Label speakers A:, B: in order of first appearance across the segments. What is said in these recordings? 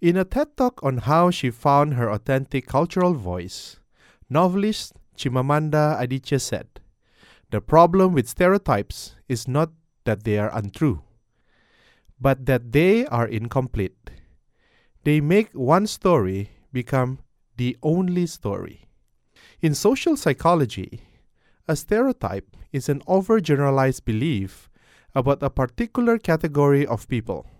A: In a TED Talk on how she found her authentic cultural voice, novelist Chimamanda Adichie said, The problem with stereotypes is not that they are untrue, but that they are incomplete. They make one story become the only story. In social psychology, a stereotype is an overgeneralized belief about a particular category of people.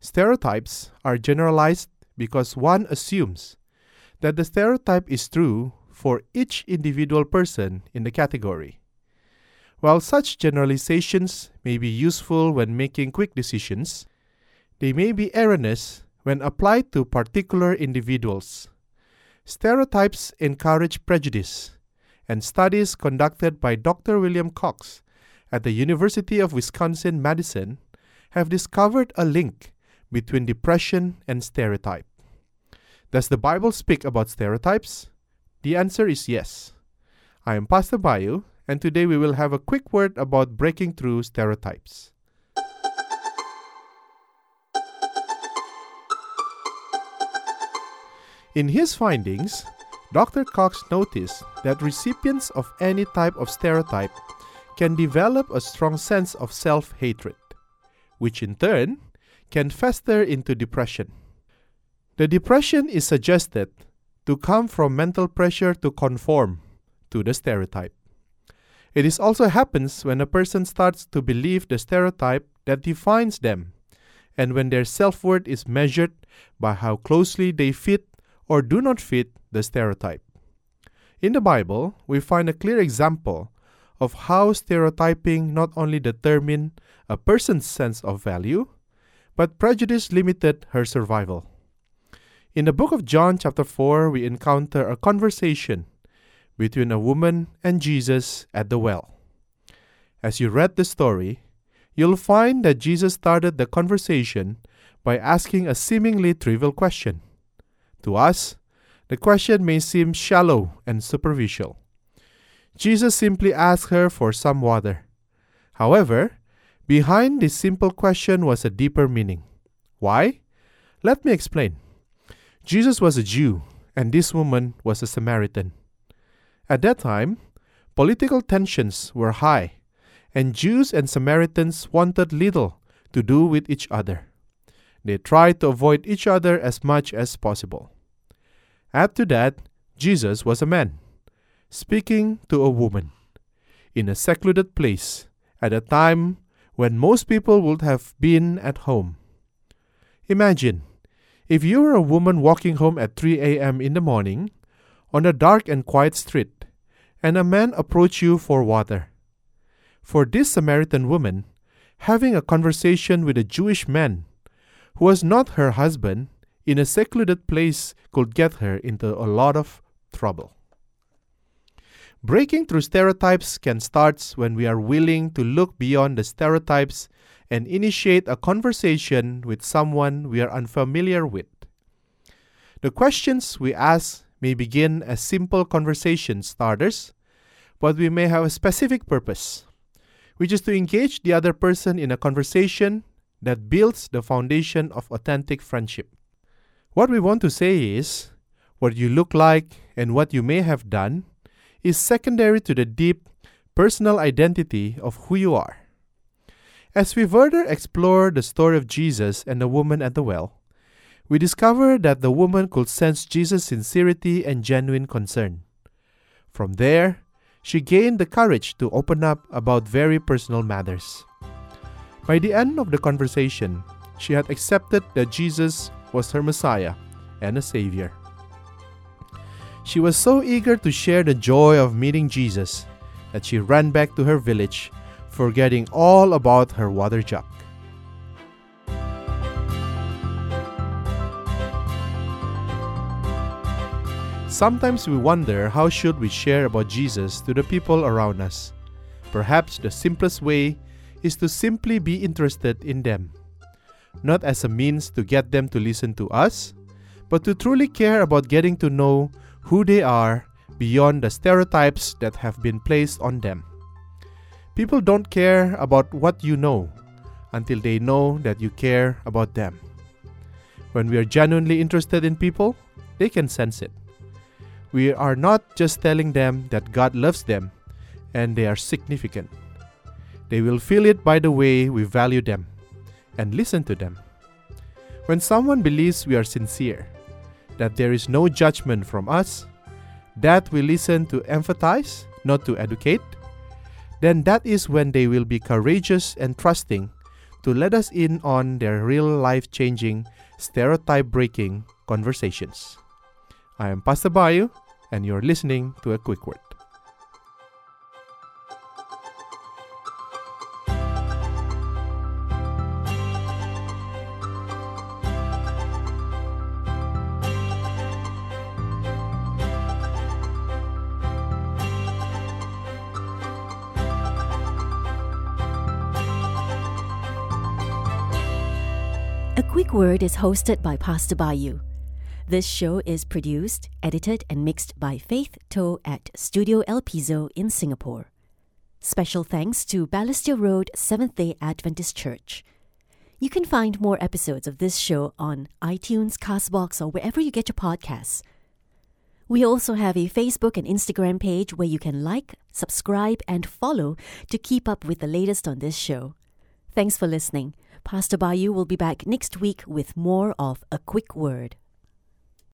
A: Stereotypes are generalized because one assumes that the stereotype is true for each individual person in the category. While such generalizations may be useful when making quick decisions, they may be erroneous when applied to particular individuals. Stereotypes encourage prejudice, and studies conducted by Dr. William Cox at the University of Wisconsin Madison have discovered a link between depression and stereotype. Does the Bible speak about stereotypes? The answer is yes. I am Pastor Bayu, and today we will have a quick word about breaking through stereotypes. In his findings, Dr. Cox noticed that recipients of any type of stereotype can develop a strong sense of self hatred, which in turn can fester into depression. The depression is suggested to come from mental pressure to conform to the stereotype. It is also happens when a person starts to believe the stereotype that defines them, and when their self worth is measured by how closely they fit or do not fit the stereotype. In the Bible, we find a clear example of how stereotyping not only determined a person's sense of value, but prejudice limited her survival. In the book of John, chapter 4, we encounter a conversation between a woman and Jesus at the well. As you read the story, you'll find that Jesus started the conversation by asking a seemingly trivial question. To us, the question may seem shallow and superficial. Jesus simply asked her for some water. However, behind this simple question was a deeper meaning. Why? Let me explain. Jesus was a Jew, and this woman was a Samaritan. At that time, political tensions were high, and Jews and Samaritans wanted little to do with each other. They tried to avoid each other as much as possible. Add to that, Jesus was a man, speaking to a woman, in a secluded place, at a time when most people would have been at home. Imagine if you were a woman walking home at 3 a.m. in the morning on a dark and quiet street, and a man approached you for water. For this Samaritan woman, having a conversation with a Jewish man who was not her husband in a secluded place could get her into a lot of trouble. Breaking through stereotypes can start when we are willing to look beyond the stereotypes and initiate a conversation with someone we are unfamiliar with. The questions we ask may begin as simple conversation starters, but we may have a specific purpose, which is to engage the other person in a conversation that builds the foundation of authentic friendship. What we want to say is what you look like and what you may have done is secondary to the deep personal identity of who you are. As we further explore the story of Jesus and the woman at the well, we discover that the woman could sense Jesus' sincerity and genuine concern. From there, she gained the courage to open up about very personal matters. By the end of the conversation, she had accepted that Jesus was her Messiah and a Savior. She was so eager to share the joy of meeting Jesus that she ran back to her village forgetting all about her water jug. Sometimes we wonder how should we share about Jesus to the people around us. Perhaps the simplest way is to simply be interested in them, not as a means to get them to listen to us, but to truly care about getting to know who they are beyond the stereotypes that have been placed on them. People don't care about what you know until they know that you care about them. When we are genuinely interested in people, they can sense it. We are not just telling them that God loves them and they are significant. They will feel it by the way we value them and listen to them. When someone believes we are sincere, that there is no judgment from us, that we listen to empathize, not to educate, then that is when they will be courageous and trusting to let us in on their real life changing, stereotype breaking conversations. I am Pastor Bayu, and you're listening to a quick word.
B: Quick Word is hosted by Pastor Bayu. This show is produced, edited, and mixed by Faith To at Studio El Piso in Singapore. Special thanks to Balestier Road Seventh day Adventist Church. You can find more episodes of this show on iTunes, Castbox, or wherever you get your podcasts. We also have a Facebook and Instagram page where you can like, subscribe, and follow to keep up with the latest on this show. Thanks for listening. Pastor Bayu will be back next week with more of A Quick Word.